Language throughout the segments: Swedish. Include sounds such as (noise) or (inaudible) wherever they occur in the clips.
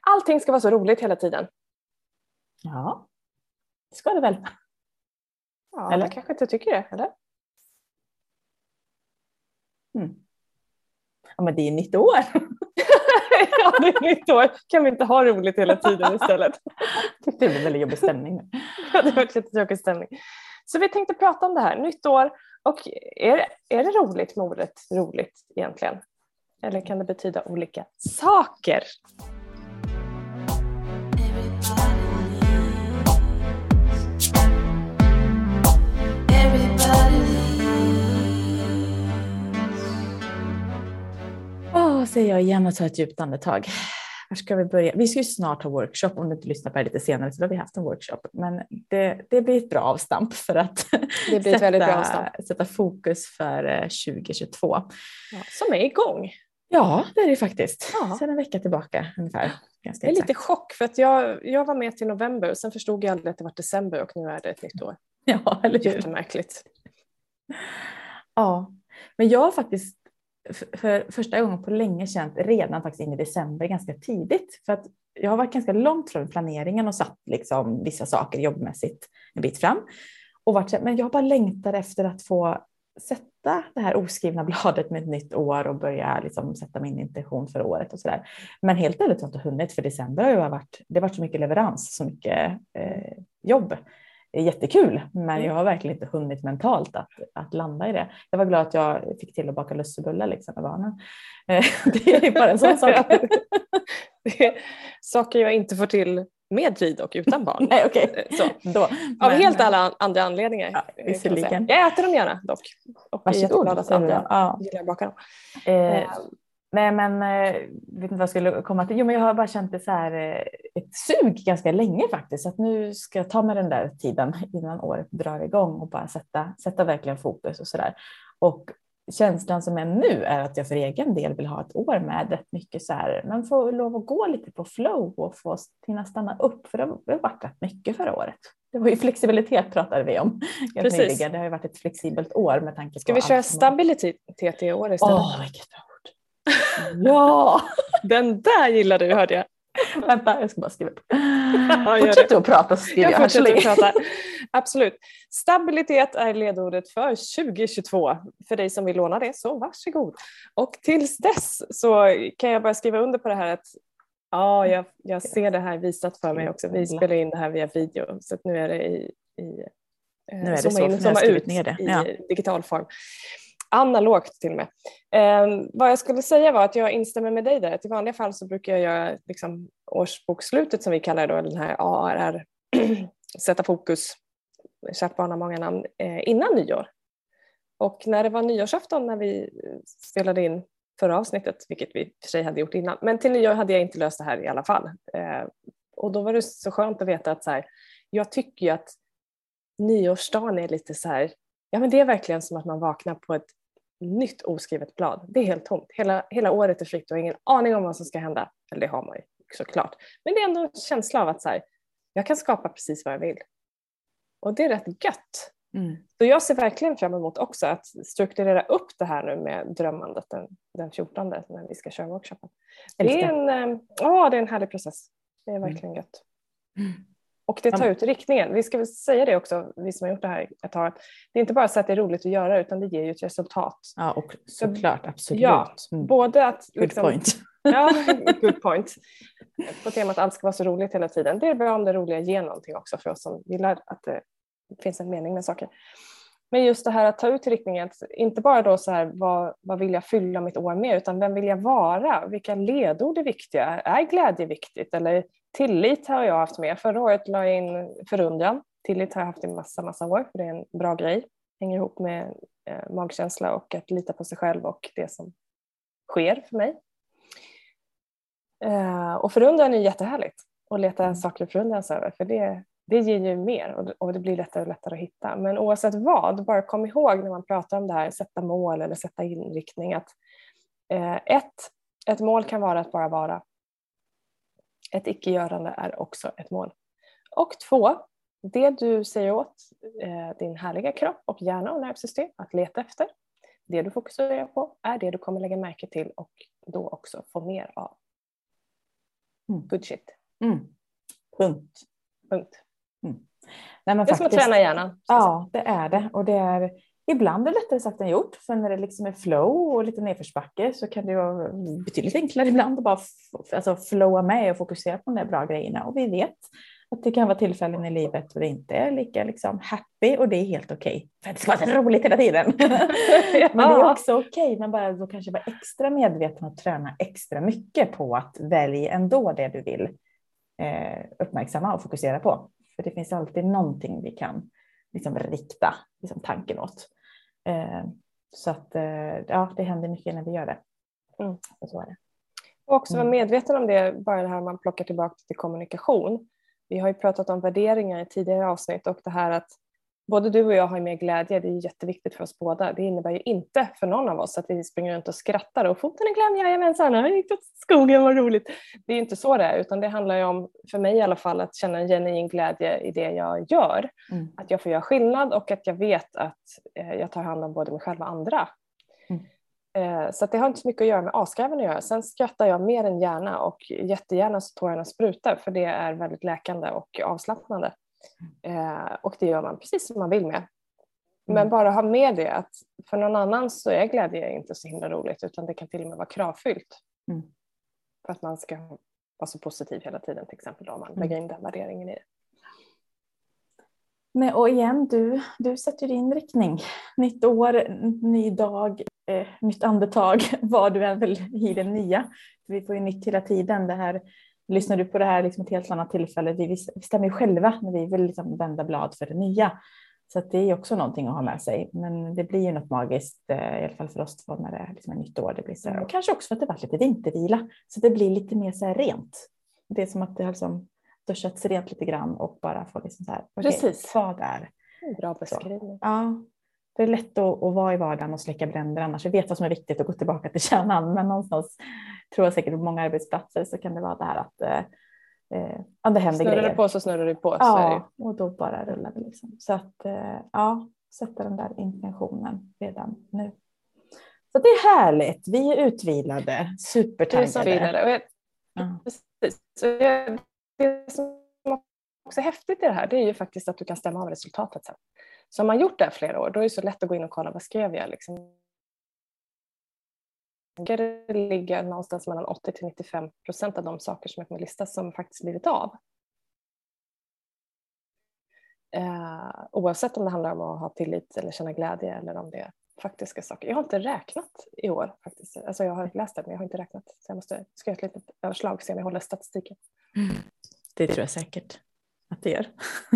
Allting ska vara så roligt hela tiden. Ja, det ska det väl. Ja, eller? jag kanske inte tycker det, eller? Mm. Ja, men det är nytt år. (laughs) ja, det är nytt år. Kan vi inte ha roligt hela tiden istället? (laughs) det blir väldigt jobbig stämning. ja, det var lite tråkig stämning. Så vi tänkte prata om det här, nytt år. Och är, är det roligt med ordet roligt egentligen? Eller kan det betyda olika saker? Säger jag igen och tar ett djupt andetag. Var ska vi börja? Vi ska ju snart ha workshop, om du inte lyssnar på det lite senare så har vi haft en workshop. Men det, det blir ett bra avstamp för att det (laughs) sätta, sätta fokus för 2022. Eh, ja, som är igång. Ja, det är det faktiskt. Ja. Sedan en vecka tillbaka ungefär. Ganska jag är lite chock för att jag, jag var med till november och sen förstod jag aldrig att det var december och nu är det ett nytt år. (laughs) Ja, eller hur? Jättemärkligt. Ja, men jag har faktiskt för första gången på länge känt redan faktiskt in i december ganska tidigt. För att jag har varit ganska långt från planeringen och satt liksom vissa saker jobbmässigt en bit fram. Och varit, men jag bara längtar efter att få sätta det här oskrivna (laughs) bladet med ett nytt år och börja liksom sätta min intention för året och sådär. Men helt ärligt har jag inte hunnit för december har ju varit, det har varit så mycket leverans, så mycket eh, jobb är jättekul, men mm. jag har verkligen inte hunnit mentalt att, att landa i det. Jag var glad att jag fick till att baka lussebullar liksom med barnen. Eh, (laughs) det är bara en sån sak. (laughs) det saker jag inte får till med tid och utan barn. (laughs) Nej, okay. Eh, så, då. Av men, helt alla andra anledningar. Ja, visserligen. Jag, jag äter dem gärna dock. Och Varsågod. är jätteglad att andra ja. gillar att baka dem. Eh, Nej men eh, vet inte vad jag skulle komma till. Jo men jag har bara känt det så här eh, ett sug ganska länge faktiskt. Att nu ska jag ta mig den där tiden innan året drar igång och bara sätta, sätta verkligen fokus och så där. Och känslan som är nu är att jag för egen del vill ha ett år med rätt mycket så här. Man får lov att gå lite på flow och få hinna stanna upp för det har varit rätt mycket förra året. Det var ju flexibilitet pratade vi om. (laughs) Precis. Det har ju varit ett flexibelt år med tanke på. Ska vi köra stabilitet i år istället? Åh, vilket bra Ja! (laughs) Den där gillar du hörde jag. Vänta, jag ska bara skriva upp. Ja, Fortsätt att prata så skriver jag. jag att prata. Absolut. Stabilitet är ledordet för 2022. För dig som vill låna det, så varsågod. Och tills dess så kan jag bara skriva under på det här att ja, jag, jag ser det här visat för mig också. Vi spelar in det här via video så nu är det i, i nu är det så, in, zooma ut ner det. Ja. i digital form analogt till och med. Eh, vad jag skulle säga var att jag instämmer med dig där, att i vanliga fall så brukar jag göra liksom, årsbokslutet som vi kallar det, den här ARR, (clears throat) sätta fokus, kärt barn har många namn, eh, innan nyår. Och när det var nyårsafton när vi eh, spelade in förra avsnittet, vilket vi för sig hade gjort innan, men till nyår hade jag inte löst det här i alla fall. Eh, och då var det så skönt att veta att så här, jag tycker ju att nyårsdagen är lite så här, ja men det är verkligen som att man vaknar på ett nytt oskrivet blad. Det är helt tomt. Hela, hela året är fritt och ingen aning om vad som ska hända. Eller det har man ju såklart. Men det är ändå en känsla av att så här, jag kan skapa precis vad jag vill. Och det är rätt gött. Mm. Så jag ser verkligen fram emot också att strukturera upp det här nu med drömmandet den, den 14 när vi ska köra workshopen. Det är, en, äh, åh, det är en härlig process. Det är mm. verkligen mm. gött. Mm. Och det tar ut riktningen. Vi ska väl säga det också, vi som har gjort det här ett tag, det är inte bara så att det är roligt att göra utan det ger ju ett resultat. Ja, och såklart, absolut. Ja, mm. både att... Good liksom, point. (laughs) Ja, good point. På temat att allt ska vara så roligt hela tiden. Det är bra om det roliga ger någonting också för oss som gillar att det finns en mening med saker. Men just det här att ta ut riktningen, inte bara då så här vad, vad vill jag fylla mitt år med utan vem vill jag vara? Vilka ledord är viktiga? Är glädje viktigt? Eller tillit har jag haft med. Förra året la jag in förundran. Tillit har jag haft i massa, massa år för det är en bra grej. Hänger ihop med eh, magkänsla och att lita på sig själv och det som sker för mig. Eh, och förundran är jättehärligt att leta mm. saker att förundras över för det, det ger ju mer och, det blir lättare och lättare att hitta. Men oavsett vad, bara kom ihåg när man pratar om det här, sätta mål eller sätta inriktning att eh, ett, ett mål kan vara att bara vara. Ett icke-görande är också ett mål. Och två, det du säger åt eh, din härliga kropp och hjärna och nervsystem att leta efter, det du fokuserar på är det du kommer lägga märke till och då också få mer av. Mm. Good shit. Mm. Punkt. Punkt. Nej, men Det är som att träna hjärnan. Ja, det är det. Och det är ibland är det lättare sagt än gjort. För när det liksom är flow och lite nedförsbacke så kan det vara betydligt enklare ibland att bara alltså flowa med och fokusera på de där bra grejerna. Och vi vet att det kan vara tillfällen i livet och det inte är lika liksom happy och det är helt okej. För att det ska vara roligt hela tiden. (laughs) (laughs) Men det är också okej, men bara då kanske vara extra medveten och träna extra mycket på att välja ändå det du vill eh, uppmärksamma och fokusera på. För det finns alltid någonting vi kan liksom rikta liksom, tanken åt. Eh, så att eh, ja, det händer mycket när vi gör det. Mm. Och så är det. Och också vara Mm. medveten om det, bara det här man plockar tillbaka till kommunikation. Vi har ju pratat om värderingar i tidigare avsnitt och det här att både du och jag har mer glädje, det är jätteviktigt för oss båda. Det innebär ju inte för någon av oss att vi springer runt och skrattar och foten är klämd, jajamensan, jag gick åt skogen, vad roligt. Det är ju inte så det är, utan det handlar ju om, för mig i alla fall, att känna en genuin glädje i det jag gör. Mm. Att jag får göra skillnad och att jag vet att eh, jag tar hand om både mig själv och andra. Mm. Eh, Så det har inte så mycket att göra med asgräven att göra. Sen skrattar jag mer än gärna och jättegärna så tårarna sprutar för det är väldigt läkande och avslappnande. Eh, Och det gör man precis som man vill med. Men Mm. bara ha med det att för någon annan så är glädje inte så himla roligt utan det kan till och med vara kravfyllt. Mm. För att man ska vara så positiv hela tiden till exempel då, om man Mm. lägger in den värderingen i det. Men, och igen, du, du sätter din riktning. Nytt år, ny dag, eh, nytt andetag, (laughs) vad du än vill i det nya. Vi får ju nytt hela tiden. Det här, lyssnar du på det här liksom ett helt annat tillfälle, vi bestämmer ju själva när vi vill liksom vända blad för det nya. Så det är också någonting att ha med sig. Men det blir ju något magiskt, eh, i alla fall för oss två, när det är liksom ett nytt år. Det blir så här. Och kanske också för att det varit lite vintervila, så det blir lite mer så här rent. Det är som att det har liksom duschats rent lite grann och bara få liksom så här, okej, Precis. vad är Bra beskrivning. Ja, det är lätt att, att vara i vardagen och släcka bränder annars. Vi vet vad som är viktigt och gå tillbaka till kärnan. Men någonstans tror jag säkert på många arbetsplatser så kan det vara det här att eh, eh, ja, det händer Snurrar grejer. det på så snurrar det på. Är det. Ja, och då bara rullar det liksom. Så att eh, ja, sätta den där intentionen redan nu. Så det är härligt. Vi är utvilade, supertaggade. så vidare. Och jag, Ja. precis. Så jag, det som också är häftigt i det här det är ju faktiskt att du kan stämma av resultatet sen. Så har man gjort det här flera år då är det så lätt att gå in och kolla vad skrev jag. Liksom. Det ligger någonstans mellan 80 till 95 procent av de saker som är på min lista som faktiskt blivit av. Eh, oavsett om det handlar om att ha tillit eller känna glädje eller om det är faktiska saker. Jag har inte räknat i år faktiskt. Alltså jag har läst det men jag har inte räknat. Så jag måste ska göra ett litet överslag och se om jag håller statistiken. Det tror jag säkert att det gör.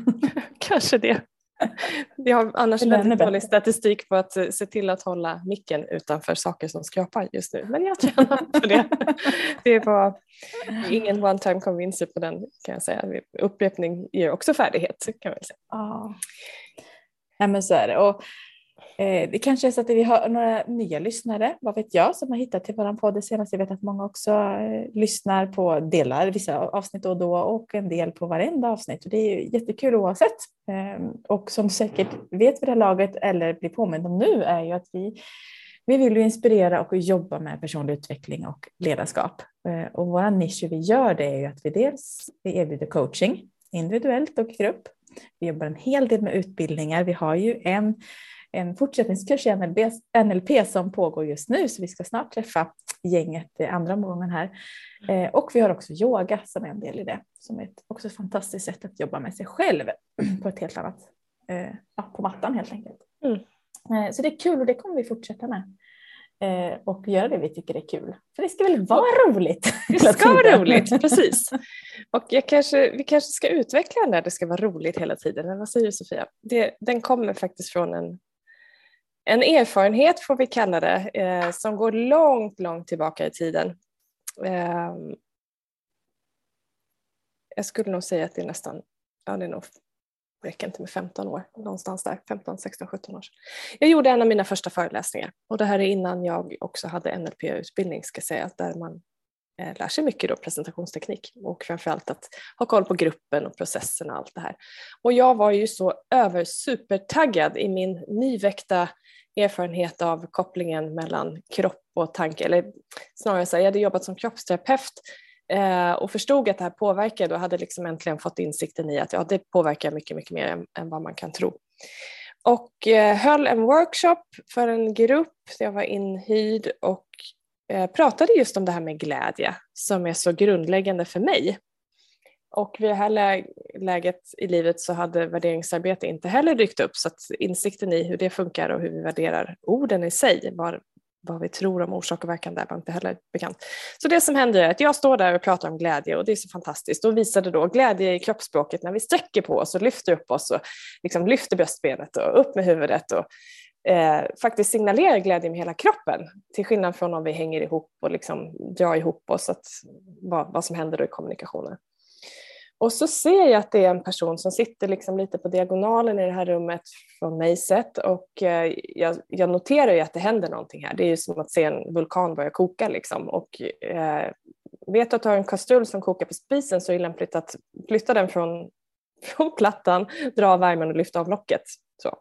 (laughs) Kanske det. (laughs) Vi har annars väldigt dålig statistik på att eh, se till att hålla micken utanför saker som skrapar just nu. Men jag (laughs) tränar på det. Det var ingen one time convincer på den kan jag säga. Upprepning ger också färdighet kan man säga. Ja. Nej, men så är det. Och, Eh, det kanske är så att vi har några nya lyssnare, vad vet jag, som har hittat till vår podd det senaste. Jag vet att många också eh, lyssnar på delar, vissa avsnitt då och då och en del på varenda avsnitt. Och det är ju jättekul oavsett. Eh, och som säkert vet vid det här laget eller blir påmind om nu är ju att vi vi vill ju inspirera och jobba med personlig utveckling och ledarskap. Eh, Och vår nisch hur vi gör det är ju att vi dels vi erbjuder coaching individuellt och i grupp. Vi jobbar en hel del med utbildningar. Vi har ju en, en fortsättningskurs i NLP, NLP som pågår just nu så vi ska snart träffa gänget i andra omgången här. Eh, Och vi har också yoga som är en del i det som är ett, också ett fantastiskt sätt att jobba med sig själv (clears throat) på ett helt annat, eh, på mattan helt enkelt. Mm. Eh, Så det är kul och det kommer vi fortsätta med. Och göra det vi tycker är kul. För det ska väl vara roligt? (laughs) Det ska vara roligt, (laughs) precis. Och jag kanske, vi kanske ska utveckla den där det ska vara roligt hela tiden. Eller vad säger du Sofia? Det, den kommer faktiskt från en, en erfarenhet får vi kalla det, eh, som går långt, långt tillbaka i tiden. Eh, jag skulle nog säga att det är nästan, ja det är nog räcker inte med 15 år, någonstans där, 15, 16, 17 år sedan. Jag gjorde en av mina första föreläsningar och det här är innan jag också hade NLP-utbildning ska jag säga, där man Eh, lär sig mycket då presentationsteknik och framförallt att ha koll på gruppen och processen och allt det här. Och jag var ju så över supertaggad i min nyväckta erfarenhet av kopplingen mellan kropp och tanke, eller snarare så här, jag hade jobbat som kroppsterapeut eh, och förstod att det här påverkade och hade liksom äntligen fått insikten i att ja, det påverkar mycket, mycket mer än, än vad man kan tro. Och eh, höll en workshop för en grupp, jag var inhyrd och Eh, pratade just om det här med glädje som är så grundläggande för mig. Och vid det här läget i livet så hade värderingsarbete inte heller dykt upp så att insikten i hur det funkar och hur vi värderar orden i sig var vad vi tror om orsak och verkan där var inte heller bekant. Så det som händer är att jag står där och pratar om glädje och det är så fantastiskt och visade då glädje i kroppsspråket när vi sträcker på oss och lyfter upp oss och liksom lyfter bröstbenet och upp med huvudet och eh, faktiskt signalerar glädje med hela kroppen till skillnad från om vi hänger ihop och liksom drar ihop oss, att, vad, vad som händer då i kommunikationen. Och så ser jag att det är en person som sitter liksom lite på diagonalen i det här rummet från mig sett och eh, jag, jag, noterar ju att det händer någonting här. Det är ju som att se en vulkan börja koka liksom. Och eh, vet du att du har en kastrull som kokar på spisen så är det lämpligt att flytta den från, (laughs) från plattan, dra av värmen och lyfta av locket. Så.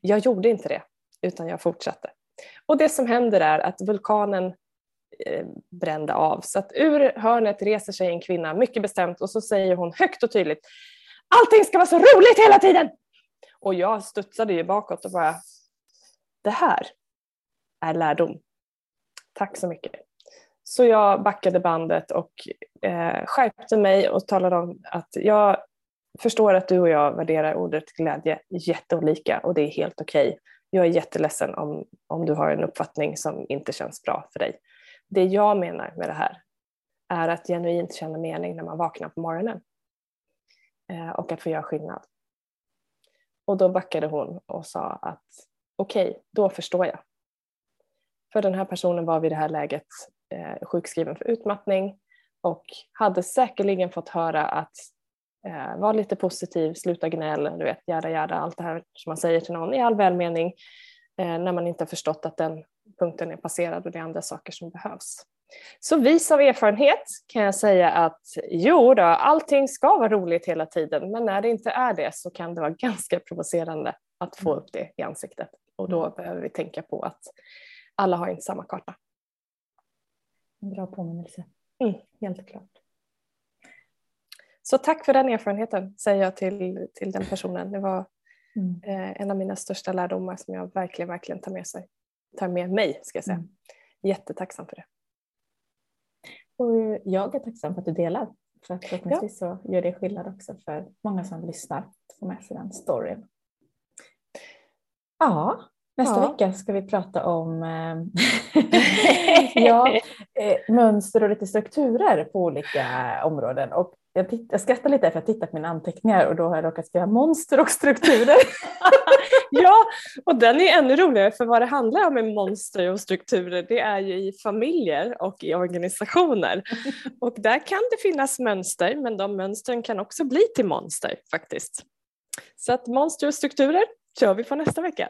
Jag gjorde inte det utan jag fortsatte. Och det som händer är att vulkanen eh, brände av. Så att ur hörnet reser sig en kvinna mycket bestämt och så säger hon högt och tydligt Allting ska vara så roligt hela tiden! Och jag studsade ju bakåt och bara Det här är lärdom. Tack så mycket. Så jag backade bandet och eh, skärpte mig och talade om att jag förstår att du och jag värderar ordet glädje jätteolika och det är helt okej. Okay. Jag är jätteledsen om, om du har en uppfattning som inte känns bra för dig det jag menar med det här är att genuint känna mening när man vaknar på morgonen eh, och att få göra skillnad. Och då backade hon och sa att okej, okay, då förstår jag. För den här personen var vid det här läget eh, sjukskriven för utmattning och hade säkerligen fått höra att eh, var lite positiv, sluta gnäll, du vet, jada jada, allt det här som man säger till någon i all välmening eh, när man inte har förstått att den punkten är passerad och det är andra saker som behövs. Så vis av erfarenhet kan jag säga att jo då, allting ska vara roligt hela tiden, men när det inte är det så kan det vara (laughs) ganska provocerande att få upp det i ansiktet och då behöver vi tänka på att alla har inte samma karta. En bra påminnelse, mm. helt klart. Så tack för den erfarenheten säger jag till, till den personen. Det var mm. eh, en av mina största lärdomar som jag verkligen, verkligen tar med sig tar med mig ska jag säga. Mm. Jättetacksam för det. Och jag är tacksam för att du delar. För att förhoppningsvis ja. så gör det skillnad också för många som lyssnar att få med sig den storyn. Ja, nästa ja. vecka ska vi prata om eh, (laughs) (laughs) ja, eh, mönster och lite strukturer på olika områden. Och jag, titt, jag skrattar lite för jag tittar på mina anteckningar och då har jag råkat skriva monster och strukturer. (laughs) ja, och den är ännu roligare för vad det handlar om med monster och strukturer det är ju i familjer och i organisationer. Och där kan det finnas mönster men de mönstren kan också bli till monster faktiskt. Så att monster och strukturer kör vi på nästa vecka.